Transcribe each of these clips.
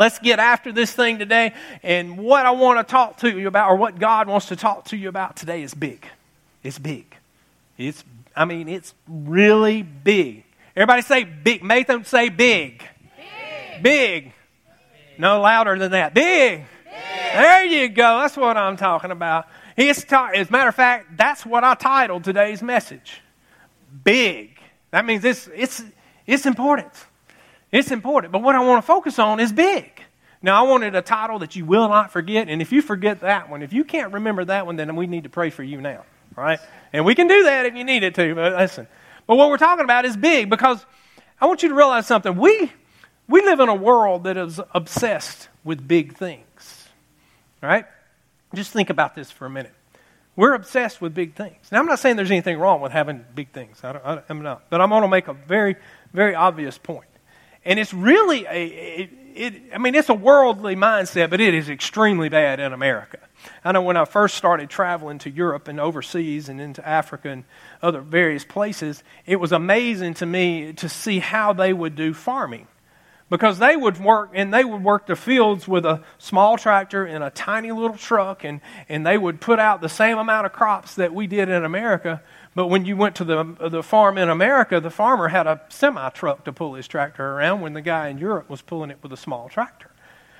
let's get after this thing today. And what I want to talk to you about, or what God wants to talk to you about today, is big. It's big. It's, I mean, it's really big. Everybody say big. Nathan, say big. Big. big. No louder than that. Big. big. There you go. That's what I'm talking about. It's as a matter of fact, that's what I titled today's message. Big. That means it's, it's, it's important. It's important. But what I want to focus on is big. Now, I wanted a title that you will not forget. And if you forget that one, if you can't remember that one, then we need to pray for you now. Right? And we can do that if you need it to. But listen. But what we're talking about is big because I want you to realize something. We, we live in a world that is obsessed with big things. Right? Just think about this for a minute. We're obsessed with big things. Now, I'm not saying there's anything wrong with having big things. I am not. But I'm going to make a very, very obvious point. And it's really a, it, it, I mean, it's a worldly mindset, but it is extremely bad in America. I know when I first started traveling to Europe and overseas and into Africa and other various places, it was amazing to me to see how they would do farming because they would work and they would work the fields with a small tractor and a tiny little truck and, and they would put out the same amount of crops that we did in america. But when you went to the, the farm in america the farmer had a semi truck to pull his tractor around when the guy in europe was pulling it with a small tractor.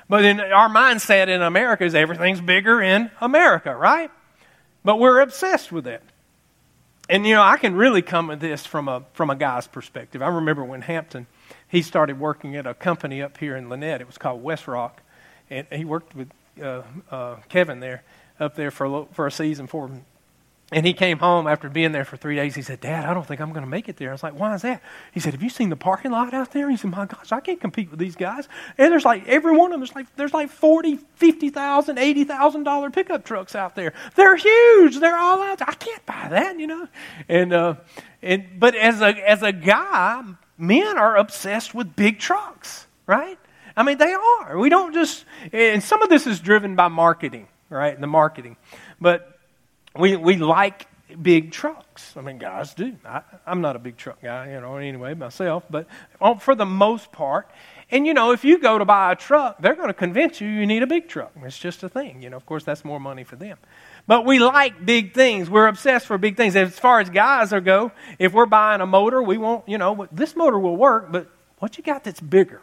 But in our mindset in america is everything's bigger in america right? But we're obsessed with it. And you know i can really come at this from a from a guy's perspective. I remember when hampton he started working at a company up here in Lanett. It was called West Rock, and he worked with uh, uh, Kevin there up there for a, for a season for him. And he came home after being there for three days. He said, Dad, I don't think I'm going to make it there. I was like, Why is that? He said, Have you seen the parking lot out there? He said, My gosh, I can't compete with these guys. And there's like, every one of them, there's like, there's like 40, 50,000, 80,000 dollar pickup trucks out there. They're huge. They're all out. I can't buy that, you know? And, uh, and, but as a, as a guy, men are obsessed with big trucks, right? I mean, they are. We don't just, and some of this is driven by marketing, right? The marketing. But we, we like big trucks. I mean, guys do. I, am not a big truck guy, you know, anyway, myself, but for the most part. And, you know, if you go to buy a truck, they're going to convince you you need a big truck. It's just a thing. You know, of course, that's more money for them. But we like big things. We're obsessed for big things. As far as guys are go, if we're buying a motor, we want, you know, this motor will work, but what you got that's bigger,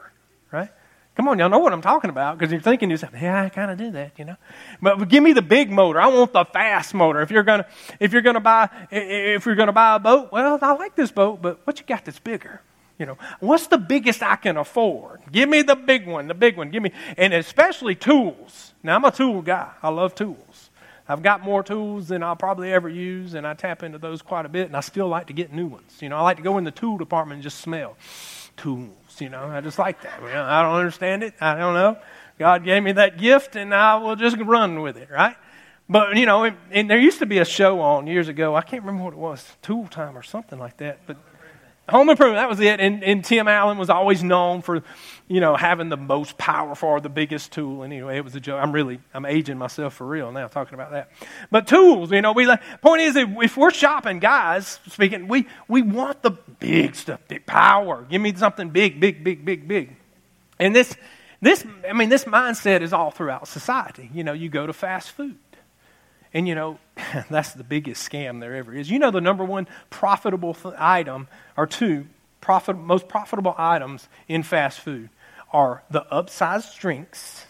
right? Come on, y'all know what I'm talking about because you're thinking to yourself, yeah, I kind of do that, you know. But give me the big motor. I want the fast motor. If you're gonna, if you're gonna buy, if you're gonna buy a boat, well, I like this boat, but what you got that's bigger? You know, what's the biggest I can afford? Give me the big one, the big one. Give me, and especially tools. Now I'm a tool guy. I love tools. I've got more tools than I'll probably ever use, and I tap into those quite a bit, and I still like to get new ones. You know, I like to go in the tool department and just smell tools. You know, I just like that. You know, I don't understand it. I don't know. God gave me that gift, and I will just run with it, right? But, you know, and, and there used to be a show on years ago. I can't remember what it was, Tool Time or something like that. But Home Improvement, that was it. And, and Tim Allen was always known for, you know, having the most powerful or the biggest tool. And anyway, it was a joke. I'm really, I'm aging myself for real now talking about that. But tools, you know, we, point is, if we're shopping, guys, speaking, we, we want the big stuff, big power. Give me something big, big, big, big, big. And this, this, I mean, this mindset is all throughout society. You know, you go to fast food. And you know, that's the biggest scam there ever is. You know, the number one profitable th- item, or two profit, most profitable items in fast food are the upsized drinks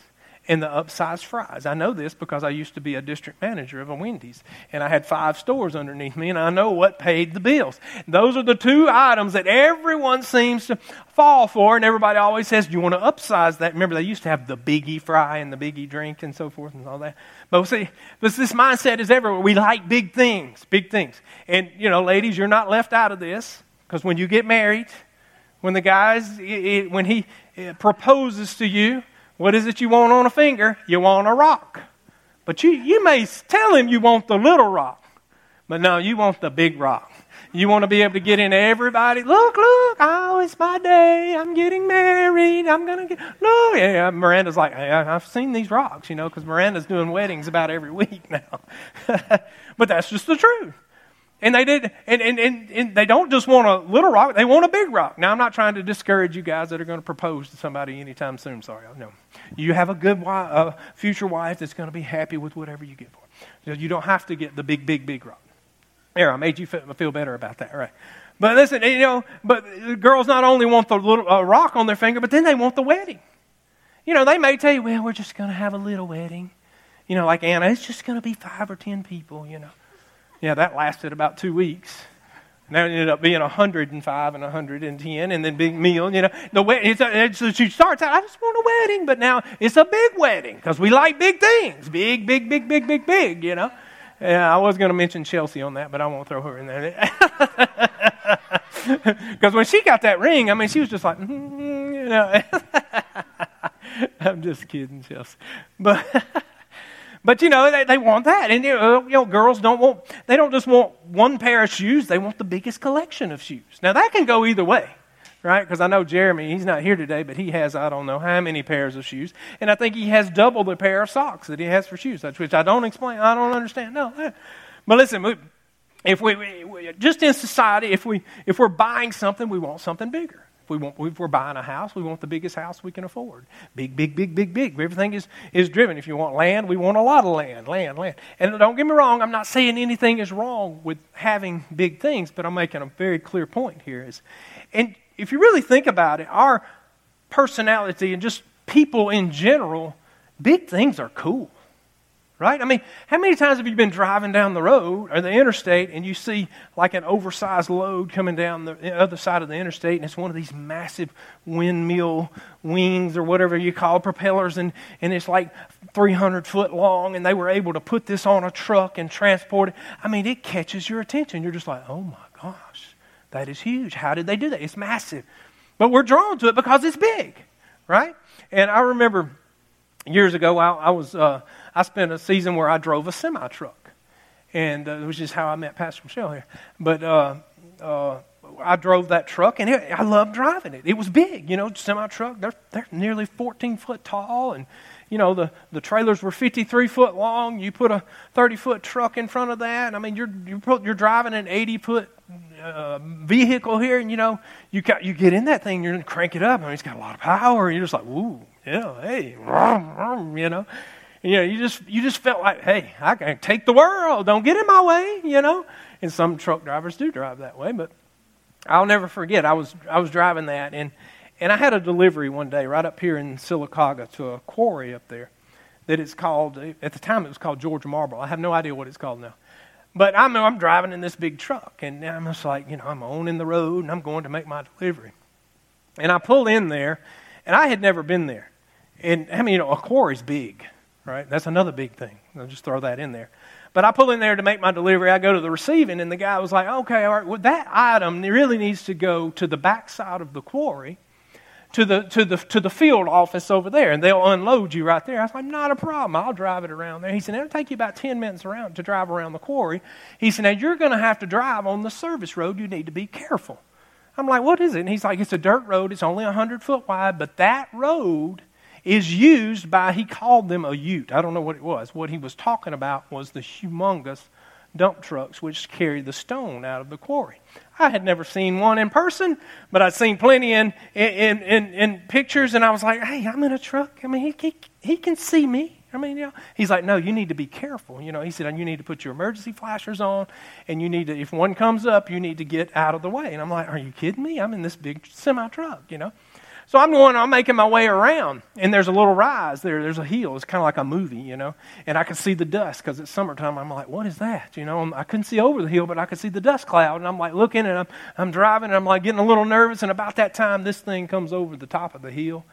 and the upsized fries. I know this because I used to be a district manager of a Wendy's, and I had five stores underneath me, and I know what paid the bills. Those are the two items that everyone seems to fall for, and everybody always says, Do you want to upsize that? Remember, they used to have the biggie fry and the biggie drink and so forth and all that. But see, but this mindset is everywhere. We like big things, big things. And, you know, ladies, you're not left out of this because when you get married, when the guy's, when he eh, proposes to you, what is it you want on a finger? You want a rock. But you, you may tell him you want the little rock, but no, you want the big rock. You want to be able to get in everybody. Look, look, oh, it's my day. I'm getting married. I'm going to get. No, yeah, Miranda's like, hey, I've seen these rocks, you know, because Miranda's doing weddings about every week now. but that's just the truth. And they did, and, and, and, and, they don't just want a little rock, they want a big rock. Now, I'm not trying to discourage you guys that are going to propose to somebody anytime soon. Sorry, no. You have a good wife, uh, future wife that's going to be happy with whatever you get for. You don't have to get the big, big, big rock. There, I made you feel better about that, right? But listen, you know, but girls not only want the little uh, rock on their finger, but then they want the wedding. You know, they may tell you, well, we're just going to have a little wedding. You know, like Anna, it's just going to be five or ten people, you know. Yeah, that lasted about two weeks. Now it ended up being 105 and 110, and then big meal. You know, the wedding. It's a, it's, she starts out. I just want a wedding, but now it's a big wedding because we like big things, big, big, big, big, big, big. You know. Yeah, I was going to mention Chelsea on that, but I won't throw her in there. Because when she got that ring, I mean, she was just like, mm-hmm, you know. I'm just kidding, Chelsea, but. But you know, they, they want that. And you know, you know, girls don't want, they don't just want one pair of shoes, they want the biggest collection of shoes. Now that can go either way, right? Because I know Jeremy, he's not here today, but he has, I don't know how many pairs of shoes. And I think he has double the pair of socks that he has for shoes, which I don't explain, I don't understand. No. But listen, we, if we, we just in society, if, we, if we're buying something, we want something bigger. If, we want, if we're buying a house, we want the biggest house we can afford. Big, big, big, big, big. Everything is, is driven. If you want land, we want a lot of land, land, land. And don't get me wrong, I'm not saying anything is wrong with having big things, but I'm making a very clear point here. Is, and if you really think about it, our personality and just people in general, big things are cool. Right? I mean, how many times have you been driving down the road or the interstate and you see like an oversized load coming down the other side of the interstate and it's one of these massive windmill wings or whatever you call propellers and, and it's like 300 foot long and they were able to put this on a truck and transport it. I mean, it catches your attention. You're just like, oh my gosh, that is huge. How did they do that? It's massive. But we're drawn to it because it's big, right? And I remember years ago, I, I was. Uh, I spent a season where I drove a semi truck, and uh, which is how I met Pastor Michelle here. But uh, uh, I drove that truck, and it, I loved driving it. It was big, you know, semi truck. They're they're nearly 14 foot tall, and you know the the trailers were 53 foot long. You put a 30 foot truck in front of that. I mean, you're you're, put, you're driving an 80 foot uh, vehicle here, and you know you got you get in that thing, you're gonna crank it up, I mean, it's got a lot of power, and you're just like, ooh, yeah, hey, you know you know, you just you just felt like, hey, I can take the world. Don't get in my way, you know. And some truck drivers do drive that way, but I'll never forget. I was I was driving that, and and I had a delivery one day right up here in Sylacauga to a quarry up there that it's called. At the time, it was called Georgia Marble. I have no idea what it's called now. But I'm I'm driving in this big truck, and I'm just like, you know, I'm owning the road, and I'm going to make my delivery. And I pull in there, and I had never been there. And I mean, you know, a quarry's big right? That's another big thing. I'll just throw that in there. But I pull in there to make my delivery. I go to the receiving, and the guy was like, okay, all right, well, that item really needs to go to the back side of the quarry to the, to, the, to the field office over there, and they'll unload you right there. I was like, not a problem. I'll drive it around there. He said, it'll take you about 10 minutes around to drive around the quarry. He said, now you're going to have to drive on the service road. You need to be careful. I'm like, what is it? And he's like, it's a dirt road. It's only 100 foot wide, but that road is used by, he called them a ute. I don't know what it was. What he was talking about was the humongous dump trucks which carry the stone out of the quarry. I had never seen one in person, but I'd seen plenty in, in, in, in pictures, and I was like, hey, I'm in a truck. I mean, he, he, he can see me. I mean, you know, he's like, no, you need to be careful. You know, he said, you need to put your emergency flashers on, and you need to, if one comes up, you need to get out of the way. And I'm like, are you kidding me? I'm in this big semi truck, you know. So I'm going, I'm making my way around, and there's a little rise there. There's a hill. It's kind of like a movie, you know. And I can see the dust because it's summertime. I'm like, what is that? You know, I couldn't see over the hill, but I could see the dust cloud. And I'm like looking, and I'm, I'm driving, and I'm like getting a little nervous. And about that time, this thing comes over the top of the hill.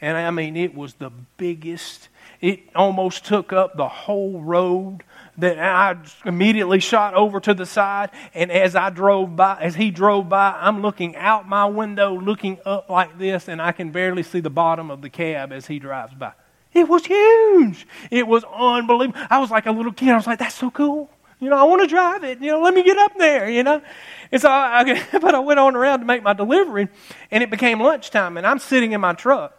And I mean, it was the biggest. It almost took up the whole road that I immediately shot over to the side. And as I drove by, as he drove by, I'm looking out my window, looking up like this, and I can barely see the bottom of the cab as he drives by. It was huge. It was unbelievable. I was like a little kid. I was like, that's so cool. You know, I want to drive it. You know, let me get up there, you know. And so I, I, but I went on around to make my delivery, and it became lunchtime, and I'm sitting in my truck.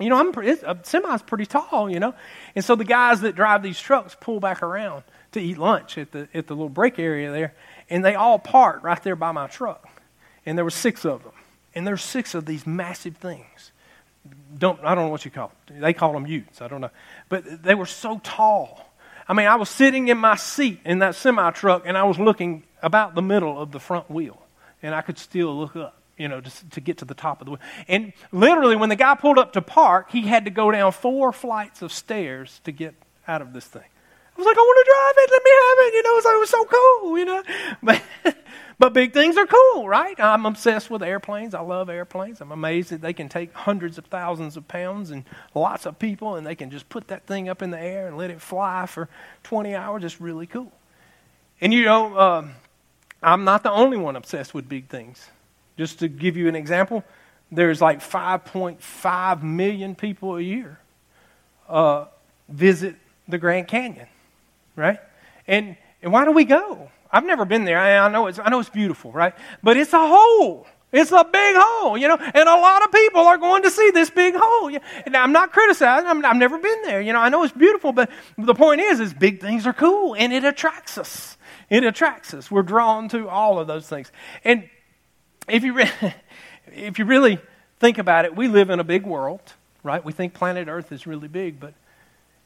You know, I'm a uh, semi's pretty tall, you know. And so the guys that drive these trucks pull back around to eat lunch at the, at the little break area there. and they all parked right there by my truck. And there were six of them. And there's six of these massive things. Don't, I don't know what you call them. They call them utes. I don't know. But they were so tall. I mean, I was sitting in my seat in that semi truck, and I was looking about the middle of the front wheel. And I could still look up you know, to, to get to the top of the. And literally, when the guy pulled up to park, he had to go down four flights of stairs to get out of this thing. I was like, I want to drive it. Let me have it. You know, so it was so cool, you know. But, but big things are cool, right? I'm obsessed with airplanes. I love airplanes. I'm amazed that they can take hundreds of thousands of pounds and lots of people, and they can just put that thing up in the air and let it fly for 20 hours. It's really cool. And, you know, um, I'm not the only one obsessed with big things. Just to give you an example, there's like 5.5 million people a year uh, visit the Grand Canyon, right? And, and why do we go? I've never been there. I, I, know it's, I know it's beautiful, right? But it's a hole. It's a big hole, you know, and a lot of people are going to see this big hole. And I'm not criticizing. i have never been there. You know, I know it's beautiful, but the point is, is big things are cool, and it attracts us. It attracts us. We're drawn to all of those things. And if you, re- if you really think about it, we live in a big world, right? We think planet Earth is really big, but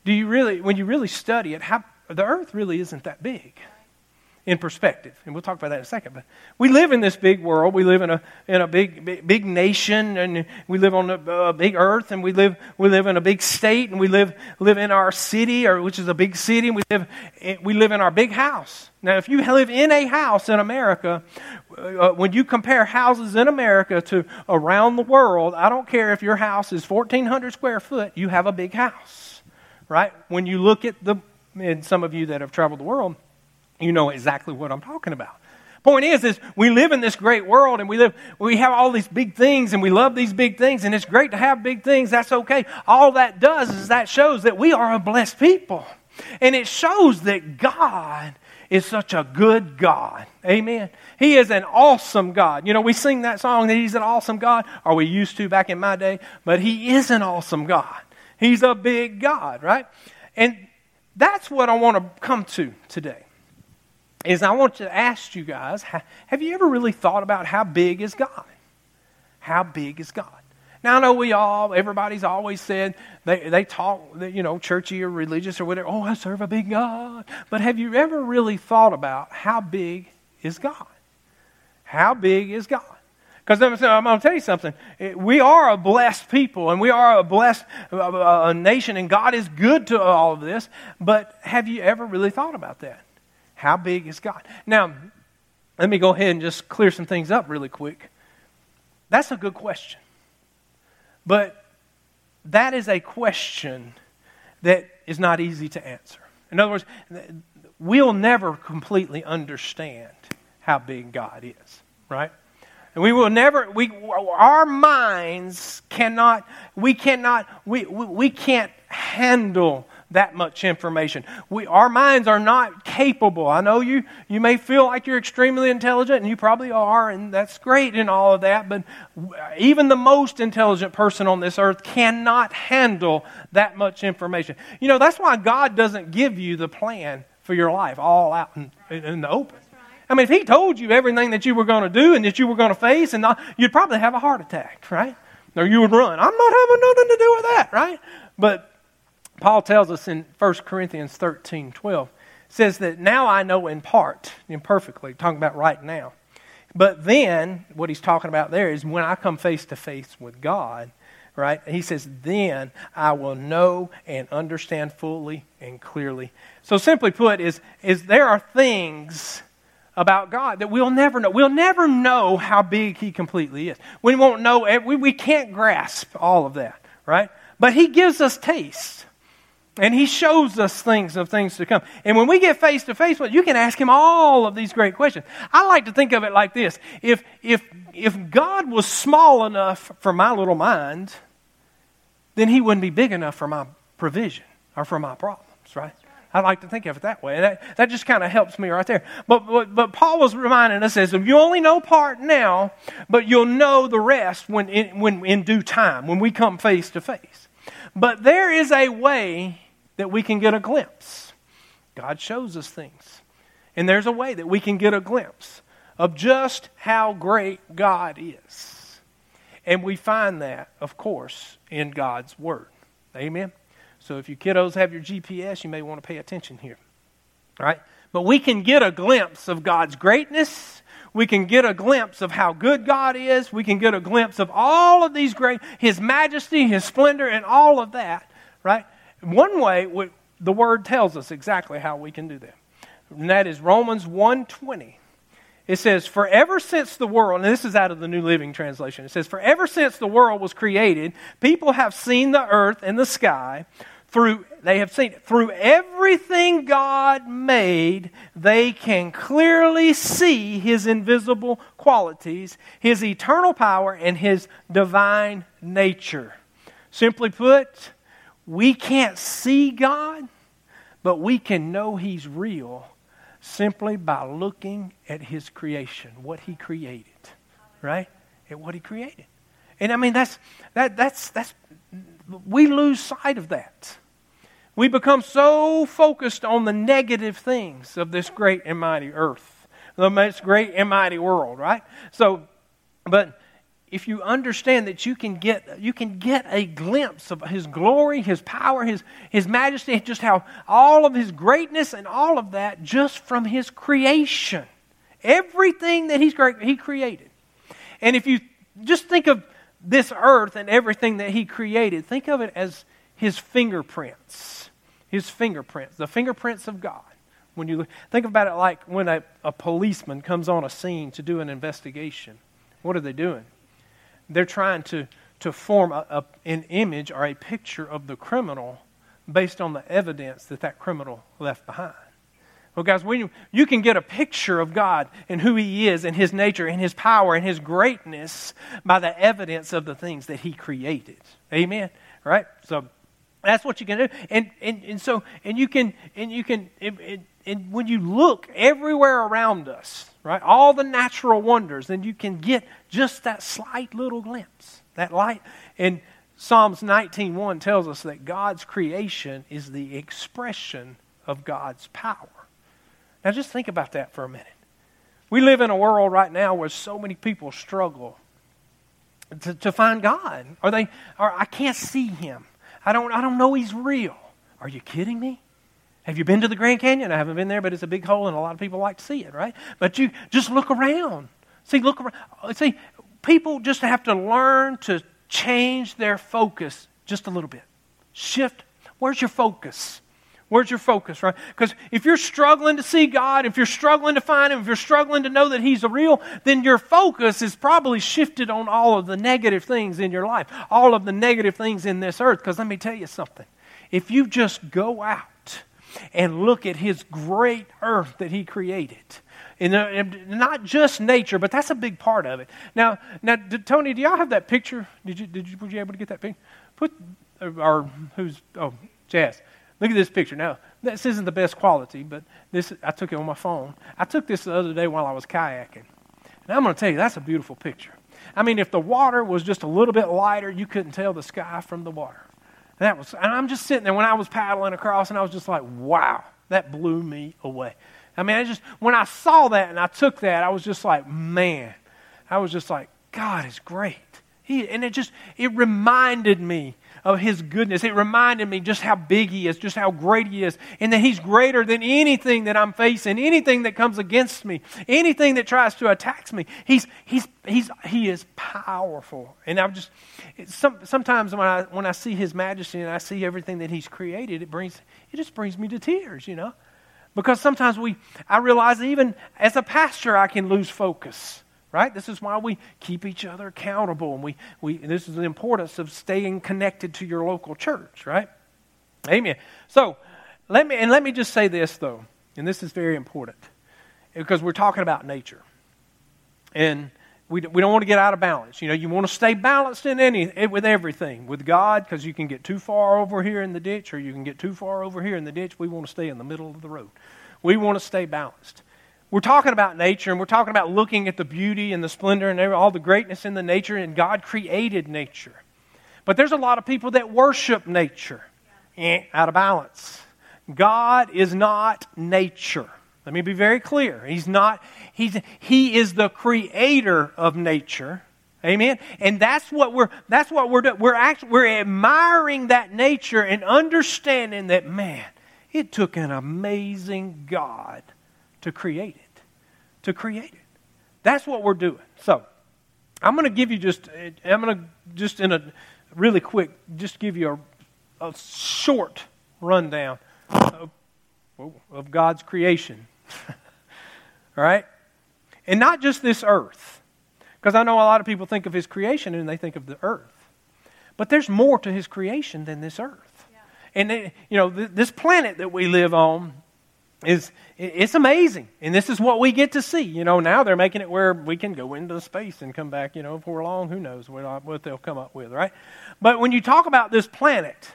do you really, when you really study it, how, the Earth really isn't that big in perspective. And we'll talk about that in a second. But we live in this big world. We live in a, in a big, big, big nation, and we live on a, a, big earth, and we live, we live in a big state, and we live, live in our city, or, which is a big city, and we live, we live in our big house. Now, if you live in a house in America, uh, when you compare houses in America to around the world, I don't care if your house is 1,400 square foot, you have a big house, right? When you look at the, and some of you that have traveled the world, you know exactly what I'm talking about. Point is, is we live in this great world and we live, we have all these big things and we love these big things and it's great to have big things. That's okay. All that does is that shows that we are a blessed people. And it shows that God is such a good God. Amen. He is an awesome God. You know, we sing that song that He's an awesome God, or we used to back in my day, but He is an awesome God. He's a big God, right? And that's what I want to come to today. Is I want to ask you guys, have you ever really thought about how big is God? How big is God? Now, I know we all, everybody's always said, they, they talk, you know, churchy or religious or whatever, oh, I serve a big God. But have you ever really thought about how big is God? How big is God? Because I'm, going to tell you something. We are a blessed people and we are a blessed uh, nation, and God is good to all of this. But have you ever really thought about that? How big is God? Now, let me go ahead and just clear some things up really quick. That's a good question. But that is a question that is not easy to answer. In other words, we'll never completely understand how big God is, right? And we will never, we, our minds cannot, we cannot, we, we, we can't handle that much information. We, our minds are not capable. I know you, you may feel like you're extremely intelligent, and you probably are, and that's great and all of that, but even the most intelligent person on this earth cannot handle that much information. You know, that's why God doesn't give you the plan for your life all out in, in the open. I mean, if He told you everything that you were going to do and that you were going to face, and not, you'd probably have a heart attack, right? Or you would run. I'm not having nothing to do with that, right? But Paul tells us in 1 Corinthians 13 12, says that now I know in part, imperfectly, talking about right now. But then, what he's talking about there is when I come face to face with God, right? He says, then I will know and understand fully and clearly. So, simply put, is, is there are things about God that we'll never know. We'll never know how big He completely is. We won't know, we, we can't grasp all of that, right? But He gives us taste. And he shows us things of things to come. And when we get face to face with you can ask him all of these great questions. I like to think of it like this. If if if God was small enough for my little mind, then he wouldn't be big enough for my provision or for my problems, right? I like to think of it that way. That, that just kind of helps me right there. But, but, but Paul was reminding us, as if you only know part now, but you'll know the rest when in, when in due time, when we come face to face. But there is a way that we can get a glimpse. God shows us things. And there's a way that we can get a glimpse of just how great God is. And we find that, of course, in God's Word. Amen? So if you kiddos have your GPS, you may want to pay attention here. All right? But we can get a glimpse of God's greatness. We can get a glimpse of how good God is. We can get a glimpse of all of these great, His majesty, His splendor, and all of that, right? One way, we, the Word tells us exactly how we can do that. And that is Romans 1.20. It says, For ever since the world, and this is out of the New Living Translation, it says, For ever since the world was created, people have seen the earth and the sky. Through, they have seen it. Through everything God made, they can clearly see His invisible qualities, His eternal power, and His divine nature. Simply put, we can't see God, but we can know He's real simply by looking at his creation, what he created, right? At what he created. And I mean, that's, that, that's, that's, we lose sight of that. We become so focused on the negative things of this great and mighty earth, the most great and mighty world, right? So, but if you understand that you can get you can get a glimpse of his glory, his power, his his majesty, just how all of his greatness and all of that just from his creation. Everything that he's he created. And if you just think of this earth and everything that he created, think of it as his fingerprints. His fingerprints, the fingerprints of God. When you think about it like when a, a policeman comes on a scene to do an investigation, what are they doing? They're trying to, to form a, a, an image or a picture of the criminal based on the evidence that that criminal left behind. Well, guys, when you, you can get a picture of God and who He is and His nature and His power and His greatness by the evidence of the things that He created. Amen? Right? So that's what you can do. And, and, and so, and you can, and you can, it, and when you look everywhere around us, right, all the natural wonders, then you can get just that slight little glimpse, that light. And Psalms 19:1 tells us that God's creation is the expression of God's power. Now just think about that for a minute. We live in a world right now where so many people struggle to, to find God. Or they or I can't see him. I don't I don't know he's real. Are you kidding me? Have you been to the Grand Canyon? I haven't been there, but it's a big hole and a lot of people like to see it, right? But you just look around. See, look around. Uh, see, people just have to learn to change their focus just a little bit. Shift. Where's your focus? Where's your focus, right? Because if you're struggling to see God, if you're struggling to find Him, if you're struggling to know that He's real, then your focus is probably shifted on all of the negative things in your life, all of the negative things in this earth. Because let me tell you something. If you just go out and look at his great earth that he created. Uh, and not just nature, but that's a big part of it. Now, now, did, Tony, do y'all have that picture? Did you, did you, were you able to get that picture? Put, uh, or who's, oh, Jazz. Look at this picture. Now, this isn't the best quality, but this, I took it on my phone. I took this the other day while I was kayaking. And I'm going to tell you, that's a beautiful picture. I mean, if the water was just a little bit lighter, you couldn't tell the sky from the water. That was, and I'm just sitting there when I was paddling across, and I was just like, wow, that blew me away. I mean, I just, when I saw that and I took that, I was just like, man, I was just like, God is great. He, and it just, it reminded me of his goodness. It reminded me just how big he is, just how great he is, and that he's greater than anything that I'm facing, anything that comes against me, anything that tries to attack me. He's, he's, he's, he is powerful. And I'm just, some, sometimes when I, when I see his majesty and I see everything that he's created, it brings, it just brings me to tears, you know? Because sometimes we, I realize even as a pastor, I can lose focus right? This is why we keep each other accountable. And we, we, this is the importance of staying connected to your local church, right? Amen. So, let me, and let me just say this, though, and this is very important because we're talking about nature. And we, we don't want to get out of balance. You know, you want to stay balanced in any, eh, with everything. With God, because you can get too far over here in the ditch or you can get too far over here in the ditch. We want to stay in the middle of the road. We want to stay balanced we're talking about nature and we're talking about looking at the beauty and the splendor and all the greatness in the nature, and God created nature. But there's a lot of people that worship nature. Eh, out of balance. God is not nature. Let me be very clear. He's not, he's, he is the creator of nature. Amen. And that's what we're that's what we're doing. We're actually we're admiring that nature and understanding that man, it took an amazing God to create it. To create it. That's what we're doing. So, I'm going to give you just I'm going to just in a really quick just give you a, a short rundown of, oh, of God's creation. All right? And not just this earth. Because I know a lot of people think of his creation and they think of the earth. But there's more to his creation than this earth. Yeah. And, it, you know, th- this planet that we live on is it's amazing and this is what we get to see you know now they're making it where we can go into space and come back you know for long who knows what, uh, what they'll come up with right but when you talk about this planet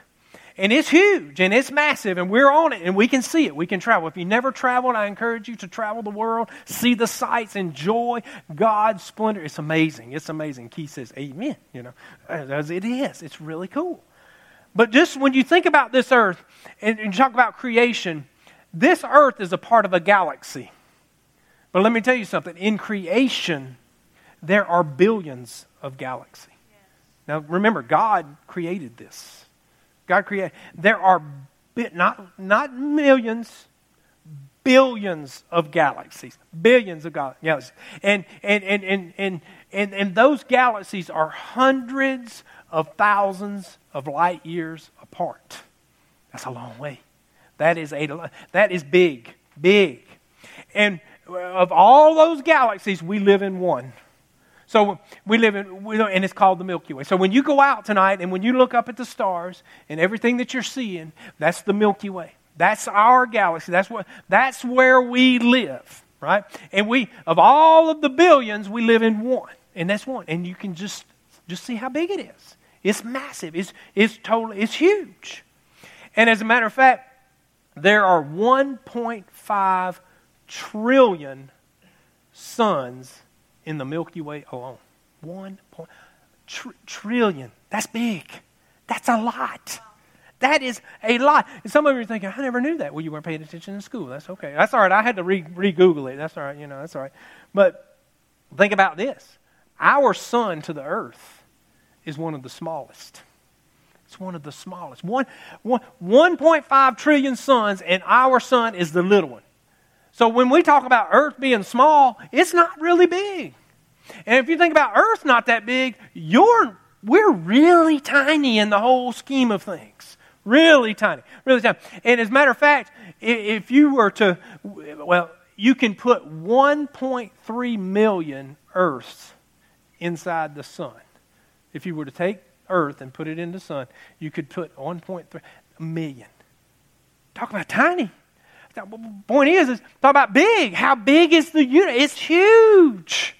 and it's huge and it's massive, and we're on it and we can see it. We can travel. If you never traveled, I encourage you to travel the world, see the sights, enjoy God's splendor. It's amazing. It's amazing. Keith says, Amen. You know, as it is. It's really cool. But just when you think about this earth and, and talk about creation, this earth is a part of a galaxy. But let me tell you something in creation, there are billions of galaxies. Now remember, God created this. God created. There are not, not millions, billions of galaxies. Billions of galaxies. And, and, and, and, and, and, and those galaxies are hundreds of thousands of light years apart. That's a long way. That is, a, that is big, big. And of all those galaxies, we live in one. So we live in, we, and it's called the Milky Way. So when you go out tonight and when you look up at the stars and everything that you're seeing, that's the Milky Way. That's our galaxy. That's what. That's where we live, right? And we, of all of the billions, we live in one, and that's one. And you can just just see how big it is. It's massive. It's it's totally. It's huge. And as a matter of fact, there are 1.5 trillion suns in the Milky Way alone. One tr- trillion. That's big. That's a lot. That is a lot. And some of you are thinking, I never knew that. Well, you weren't paying attention in school. That's okay. That's all right. I had to re Google it. That's all right. You know, that's all right. But think about this our sun to the earth is one of the smallest. It's one of the smallest. One, one, 1.5 trillion suns, and our sun is the little one. So when we talk about Earth being small, it's not really big. And if you think about Earth not that big, you're, we're really tiny in the whole scheme of things. Really tiny. Really tiny. And as a matter of fact, if you were to, well, you can put 1.3 million Earths inside the sun. If you were to take Earth and put it in the sun, you could put 1.3 million. Talk about tiny. Point is, is talk about big. How big is the universe? It's huge.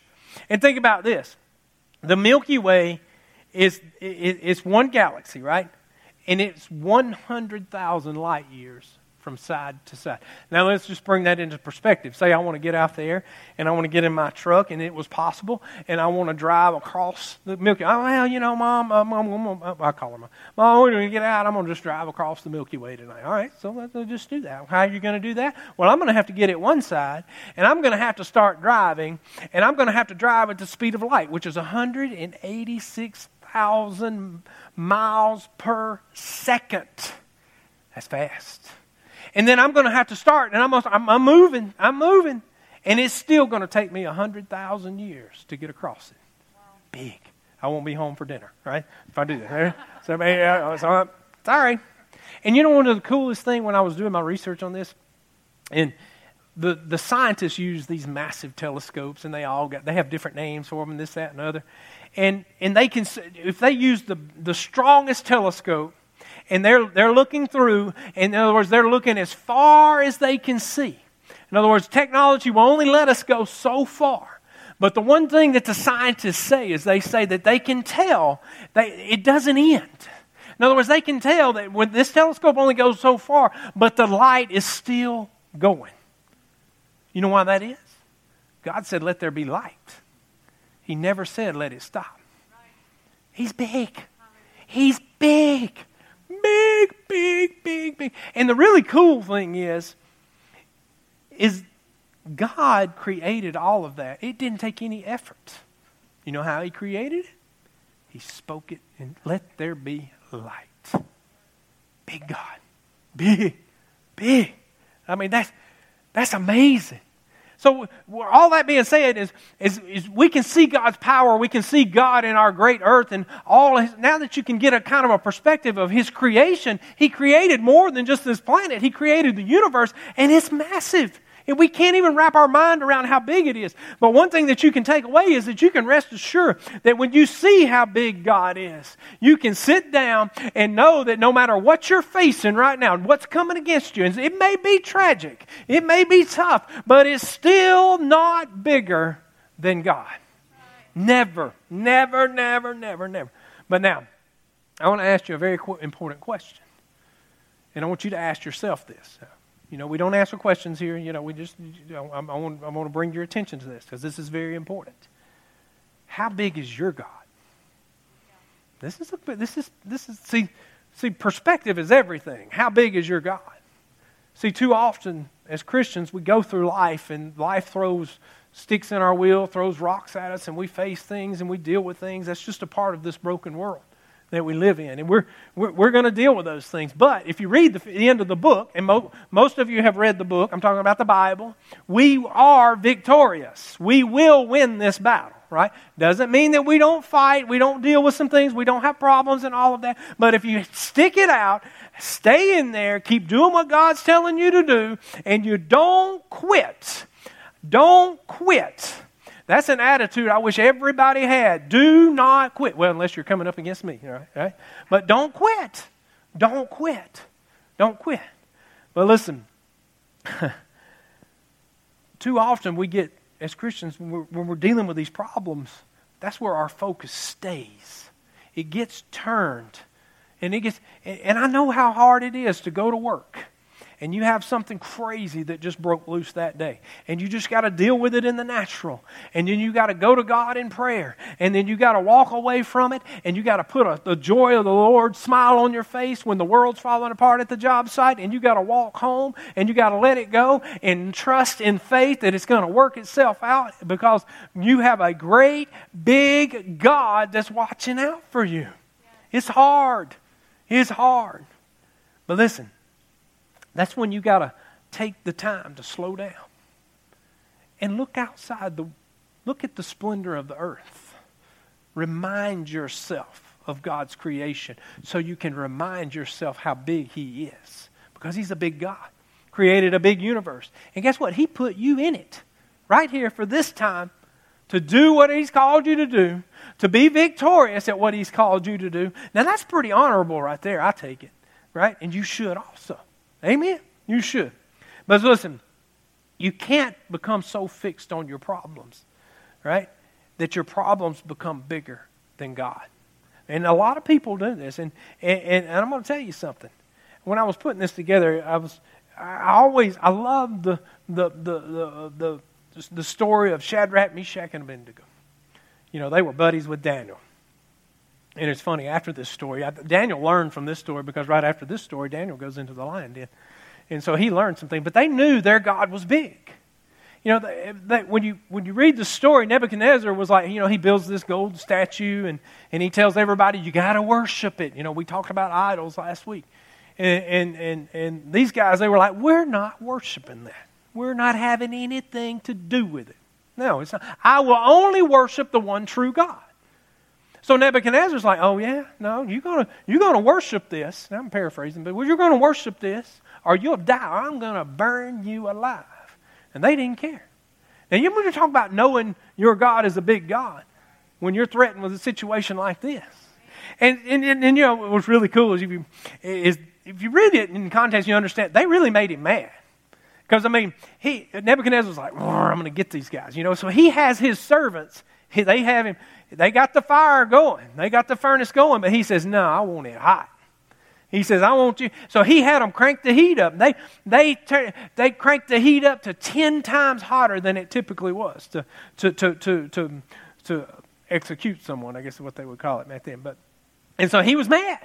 And think about this: the Milky Way is it's one galaxy, right? And it's 100,000 light years from side to side. Now let's just bring that into perspective. Say I want to get out there and I want to get in my truck and it was possible and I want to drive across the Milky Way. Well, you know, Mom, uh, Mom, Mom, Mom I call her Mom. Mom, we're going to get out. I'm going to just drive across the Milky Way tonight. All right, so let's just do that. How are you going to do that? Well, I'm going to have to get it one side and I'm going to have to start driving and I'm going to have to drive at the speed of light, which is 186,000 miles per second. That's fast. And then I'm going to have to start, and I'm, I'm, I'm moving, I'm moving, and it's still going to take me 100,000 years to get across it. Wow. Big. I won't be home for dinner, right? If I do that. Eh? so, eh, eh, so, sorry. And you know, one of the coolest thing when I was doing my research on this, and the, the scientists use these massive telescopes, and they all got they have different names for them, and this, that, and other. And and they can if they use the the strongest telescope, and they're, they're looking through. In other words, they're looking as far as they can see. In other words, technology will only let us go so far. But the one thing that the scientists say is they say that they can tell that it doesn't end. In other words, they can tell that when this telescope only goes so far, but the light is still going. You know why that is? God said, Let there be light. He never said, Let it stop. He's big. He's big. Big, big, big, big. And the really cool thing is, is God created all of that. It didn't take any effort. You know how He created it? He spoke it and let there be light. Big God. Big. Big. I mean, that's, that's amazing. So, all that being said is, is, is, we can see God's power. We can see God in our great earth and all. His, now that you can get a kind of a perspective of His creation, He created more than just this planet. He created the universe, and it's massive. And we can't even wrap our mind around how big it is. But one thing that you can take away is that you can rest assured that when you see how big God is, you can sit down and know that no matter what you're facing right now, what's coming against you, and it may be tragic, it may be tough, but it's still not bigger than God. Never, never, never, never, never. But now, I want to ask you a very important question. And I want you to ask yourself this. You know, we don't answer questions here. You know, we just, you know, I, I, want, I want to bring your attention to this because this is very important. How big is your God? This is, a, this is, this is, see, see, perspective is everything. How big is your God? See, too often as Christians, we go through life and life throws sticks in our wheel, throws rocks at us, and we face things and we deal with things. That's just a part of this broken world that we live in. And we're, we're, we're going to deal with those things. But if you read the, the end of the book, and mo- most of you have read the book, I'm talking about the Bible, we are victorious. We will win this battle, right? Doesn't mean that we don't fight, we don't deal with some things, we don't have problems and all of that. But if you stick it out, stay in there, keep doing what God's telling you to do, and you don't quit. Don't quit that's an attitude I wish everybody had. Do not quit. Well, unless you're coming up against me? But don't quit. Don't quit. Don't quit. But listen, too often we get, as Christians, when we're, when we're dealing with these problems, that's where our focus stays. It gets turned. And it gets, and I know how hard it is to go to work and you have something crazy that just broke loose that day. And you just got to deal with it in the natural. And then you got to go to God in prayer. And then you got to walk away from it. And you got to put a, the joy of the Lord smile on your face when the world's falling apart at the job site. And you got to walk home and you got to let it go and trust in faith that it's going to work itself out because you have a great, big God that's watching out for you. It's hard. It's hard. But listen, that's when you got to take the time to slow down and look outside the look at the splendor of the earth. Remind yourself of God's creation so you can remind yourself how big he is because he's a big God. Created a big universe. And guess what? He put you in it right here for this time to do what he's called you to do, to be victorious at what he's called you to do. Now that's pretty honorable right there, I take it, right? And you should also. Amen? You should. But listen, you can't become so fixed on your problems, right? That your problems become bigger than God. And a lot of people do this. And, and, and I'm going to tell you something. When I was putting this together, I was, I always, I love the, the, the, the, the, the story of Shadrach, Meshach, and Abednego. You know, they were buddies with Daniel. And it's funny, after this story, Daniel learned from this story because right after this story, Daniel goes into the lion den. And so he learned something. But they knew their God was big. You know, they, they, when, you, when you read the story, Nebuchadnezzar was like, you know, he builds this gold statue and, and he tells everybody, you got to worship it. You know, we talked about idols last week. And, and, and, and these guys, they were like, we're not worshiping that. We're not having anything to do with it. No, it's not. I will only worship the one true God. So Nebuchadnezzar's like, oh yeah, no, you're gonna you're gonna worship this. Now I'm paraphrasing, but you're gonna worship this, or you'll die, or I'm gonna burn you alive. And they didn't care. Now you want to talk about knowing your God is a big God when you're threatened with a situation like this. And and, and, and you know what's really cool is if you is if you read it in context, you understand they really made him mad. Because I mean, he Nebuchadnezzar was like, I'm going to get these guys, you know. So he has his servants. He, they have him they got the fire going, they got the furnace going, but he says, No, I want it hot. He says, I want you. So he had them crank the heat up. They, they, they cranked the heat up to 10 times hotter than it typically was to, to, to, to, to, to execute someone, I guess is what they would call it back then. But, and so he was mad.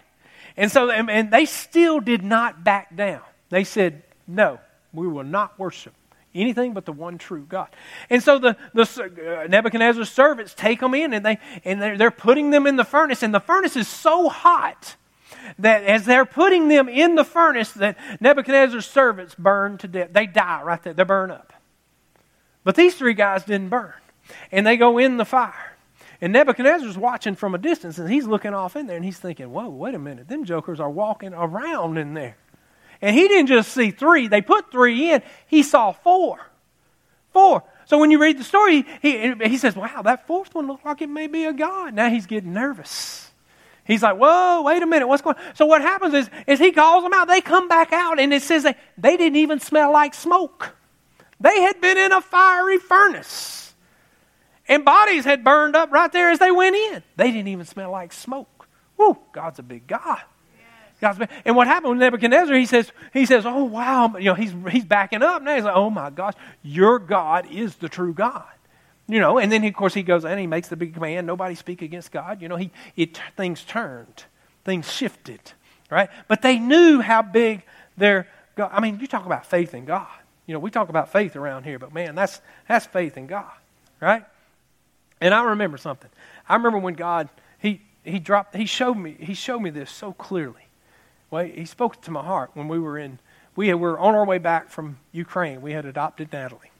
And so, and, and they still did not back down. They said, No, we will not worship anything but the one true God. And so the, the uh, Nebuchadnezzar's servants take them in and, they, and they're, they're putting them in the furnace. And the furnace is so hot that as they're putting them in the furnace, that Nebuchadnezzar's servants burn to death. They die right there. They burn up. But these three guys didn't burn. And they go in the fire. And Nebuchadnezzar's watching from a distance and he's looking off in there and he's thinking, whoa, wait a minute. Them jokers are walking around in there. And he didn't just see three, they put three in, he saw four. Four. So when you read the story, he, he says, Wow, that fourth one looks like it may be a God. Now he's getting nervous. He's like, Whoa, wait a minute, what's going on? So what happens is, is he calls them out. They come back out, and it says they, they didn't even smell like smoke. They had been in a fiery furnace. And bodies had burned up right there as they went in. They didn't even smell like smoke. Whew, God's a big God. God's been, and what happened with Nebuchadnezzar? He says, he says, "Oh wow!" You know, he's he's backing up now. He's like, "Oh my gosh, your God is the true God." You know, and then of course he goes and he makes the big command: nobody speak against God. You know, he it things turned, things shifted, right? But they knew how big their God. I mean, you talk about faith in God. You know, we talk about faith around here, but man, that's that's faith in God, right? And I remember something. I remember when God he he dropped he showed me he showed me this so clearly. Well, he spoke to my heart when we were in, we were on our way back from Ukraine. We had adopted Natalie.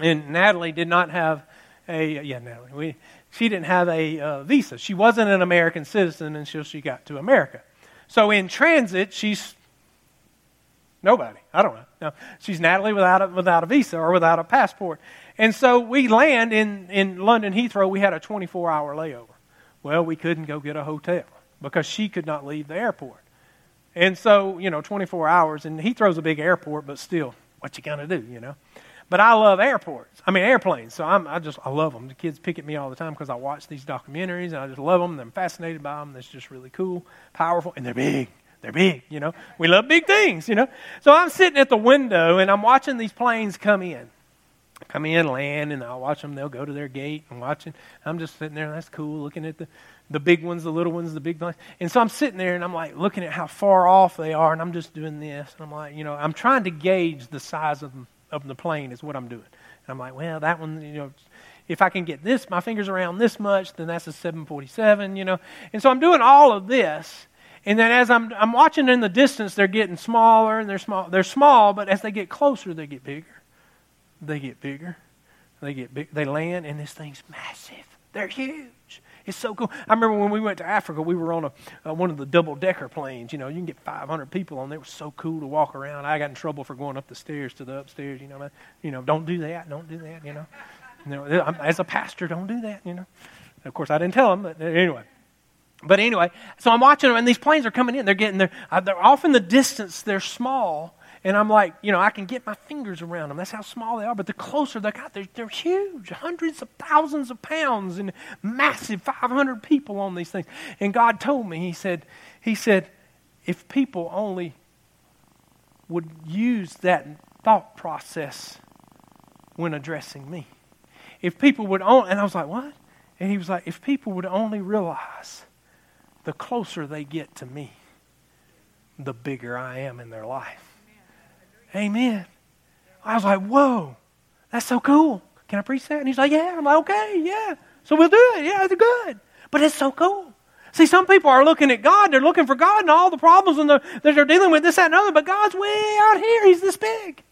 And Natalie did not have a, yeah, Natalie, we, she didn't have a uh, visa. She wasn't an American citizen until she got to America. So in transit, she's nobody. I don't know. No, she's Natalie without a, without a visa or without a passport. And so we land in, in London Heathrow. We had a 24 hour layover. Well, we couldn't go get a hotel because she could not leave the airport. And so, you know, 24 hours, and Heathrow's a big airport, but still, what you gonna do, you know? But I love airports. I mean, airplanes. So I'm, I just, I love them. The kids pick at me all the time because I watch these documentaries and I just love them. I'm fascinated by them. It's just really cool, powerful, and they're big. They're big, you know. We love big things, you know. So I'm sitting at the window and I'm watching these planes come in come in, land, and I'll watch them. They'll go to their gate and watching. I'm just sitting there. That's cool, looking at the the big ones, the little ones, the big ones. And so I'm sitting there and I'm like looking at how far off they are, and I'm just doing this. And I'm like, you know, I'm trying to gauge the size of, of the plane is what I'm doing. And I'm like, well, that one, you know, if I can get this, my fingers around this much, then that's a 747, you know. And so I'm doing all of this. And then as I'm, I'm watching in the distance, they're getting smaller and they're small. They're small, but as they get closer, they get bigger. They get bigger. They get big. They land, and this thing's massive. They're huge. It's so cool. I remember when we went to Africa, we were on a, uh, one of the double decker planes. You know, you can get 500 people on there. It was so cool to walk around. I got in trouble for going up the stairs to the upstairs. You know, you know, don't do that. Don't do that. You know, you know, as a pastor, don't do that. You know, of course, I didn't tell them, but anyway. But anyway, so I'm watching them, and these planes are coming in. They're getting there. Uh, they're off in the distance. They're small, and I'm like, you know, I can get my fingers around them. That's how small they are. But the closer they got, they're, they're huge, hundreds of thousands of pounds and massive, 500 people on these things. And God told me, He said, He said, if people only would use that thought process when addressing me, if people would only, and I was like, what? And he was like, if people would only realize the closer they get to me, the bigger I am in their life. Amen. I was like, whoa, that's so cool. Can I preach that? And he's like, yeah. I'm like, okay, yeah. So we'll do it. Yeah, it's good. But it's so cool. See, some people are looking at God. They're looking for God and all the problems and the, that they're dealing with, this, that, and other. But God's way out here. He's this big.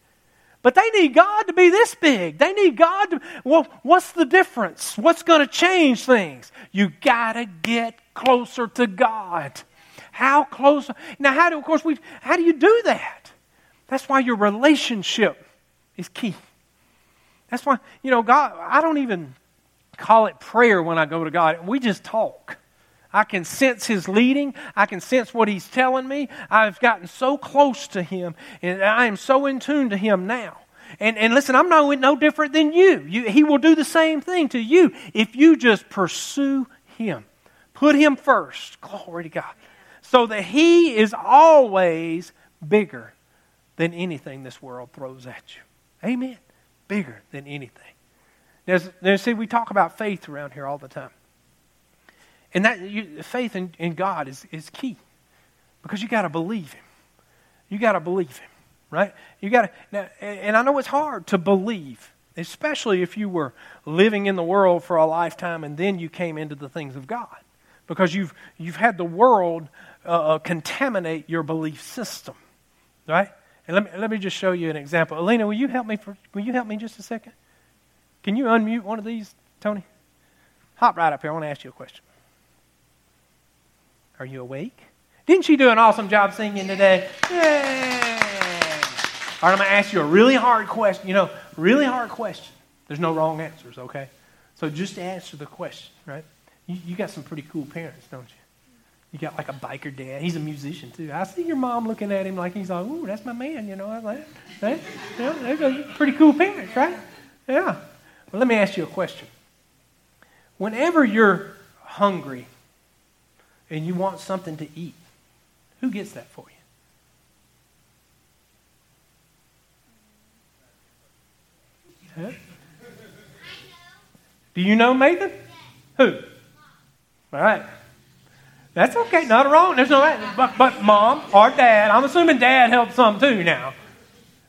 But they need God to be this big. They need God to. Well, what's the difference? What's going to change things? You got to get closer to God. How close? Now, how do, of course, we, how do you do that? That's why your relationship is key. That's why, you know, God, I don't even call it prayer when I go to God. We just talk. I can sense His leading. I can sense what He's telling me. I've gotten so close to Him, and I am so in tune to Him now. And, and listen, I'm no, no different than you. you. He will do the same thing to you if you just pursue Him. Put Him first. Glory to God. So that He is always bigger than anything this world throws at you. Amen. Bigger than anything. There's, there's, see, we talk about faith around here all the time. And that you, faith in, in God is, is key because you got to believe Him. You got to believe Him, right? You got to, and I know it's hard to believe, especially if you were living in the world for a lifetime and then you came into the things of God, because you've you've had the world uh, uh contaminate your belief system, right? And let me let me just show you an example. Alina, will you help me? For, will you help me just a second? Can you unmute one of these, Tony? Hop right up here. I want to ask you a question. Are you awake? Didn't she do an awesome job singing today? Yay! All right, I'm going to ask you a really hard question. You know, really hard question. There's no wrong answers, okay? So just answer the question, right? You, you got some pretty cool parents, don't you? You got like a biker dad. He's a musician too. I see your mom looking at him like he's like, "Ooh, that's my man." You know, I like? You know, they're pretty cool parents, right? Yeah. Well, let me ask you a question. Whenever you're hungry and you want something to eat, who gets that for you? Huh? Do you know Nathan? Who? All right. That's okay. Not wrong. There's no but, but mom or dad. I'm assuming dad helps some too now.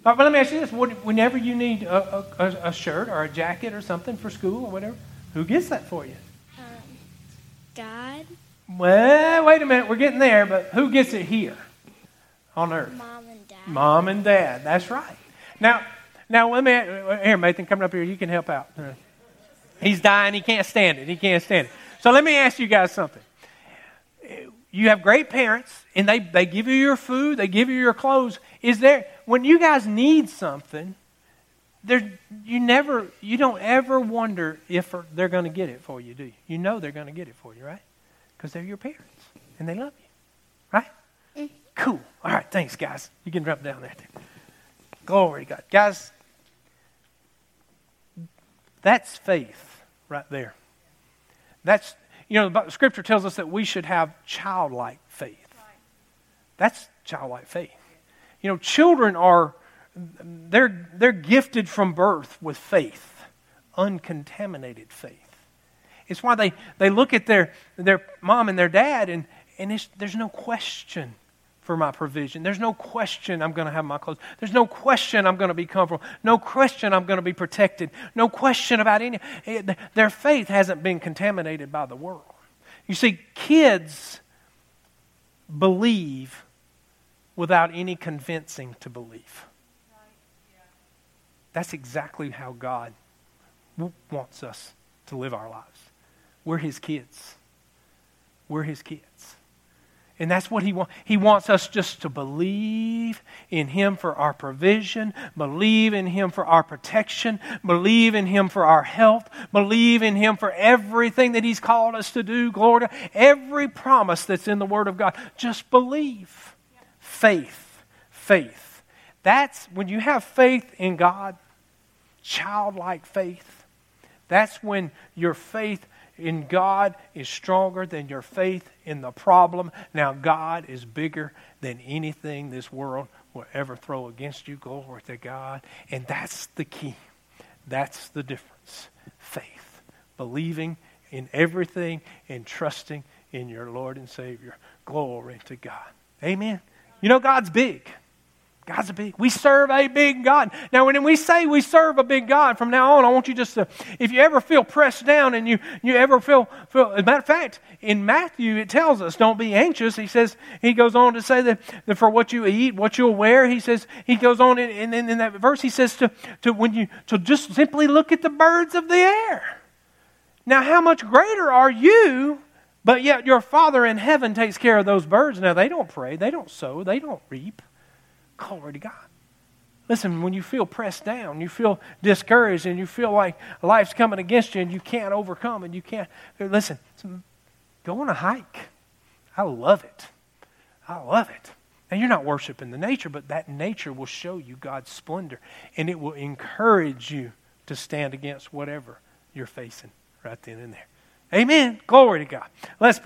But, let me ask you this: Whenever you need a, a, a, shirt or a jacket or something for school or whatever, who gets that for you? Um, God. Well, wait a minute. We're getting there, but who gets it here on earth? Mom and dad. Mom and dad. That's right. Now, now let me here, Nathan, coming up here. You can help out. He's dying. He can't stand it. He can't stand it. So let me ask you guys something you have great parents and they, they give you your food, they give you your clothes. Is there, when you guys need something, there, you never, you don't ever wonder if they're going to get it for you, do you? You know they're going to get it for you, right? Because they're your parents and they love you, right? Mm. Cool. All right, thanks, guys. You can drop down there. Glory to God. Guys, that's faith right there. That's you know, the scripture tells us that we should have childlike faith. That's childlike faith. You know, children are they're they're gifted from birth with faith, uncontaminated faith. It's why they, they look at their their mom and their dad and, and there's no question for my provision. There's no question I'm going to have my clothes. There's no question I'm going to be comfortable. No question I'm going to be protected. No question about any. Eh, their faith hasn't been contaminated by the world. You see, kids believe without any convincing to believe. That's exactly how God wants us to live our lives. We're His kids. We're His kids. And that's what he wants. He wants us just to believe in him for our provision, believe in him for our protection, believe in him for our health, believe in him for everything that he's called us to do. Glory to every promise that's in the Word of God. Just believe. Faith. Faith. That's when you have faith in God, childlike faith. That's when your faith in God is stronger than your faith in the problem. Now, God is bigger than anything this world will ever throw against you. Glory to God. And that's the key. That's the difference. Faith. Believing in everything and trusting in your Lord and Savior. Glory to God. Amen. You know, God's big. God's a big, we serve a big God. Now, when we say we serve a big God, from now on, I want you just to, if you ever feel pressed down and you, you ever feel, feel, as a matter of fact, in Matthew, it tells us, don't be anxious. He says, he goes on to say that, that for what you eat, what you'll wear, he says, he goes on in, in, in that verse, he says to, to when you, to just simply look at the birds of the air. Now, how much greater are you but yet your Father in heaven takes care of those birds. Now, they don't pray, they don't sow, they don't reap. Glory to God. Listen, when you feel pressed down, you feel discouraged, and you feel like life's coming against you and you can't overcome and you can't. Listen, go on a hike. I love it. I love it. And you're not worshiping the nature, but that nature will show you God's splendor and it will encourage you to stand against whatever you're facing right then and there. Amen. Glory to God. Let's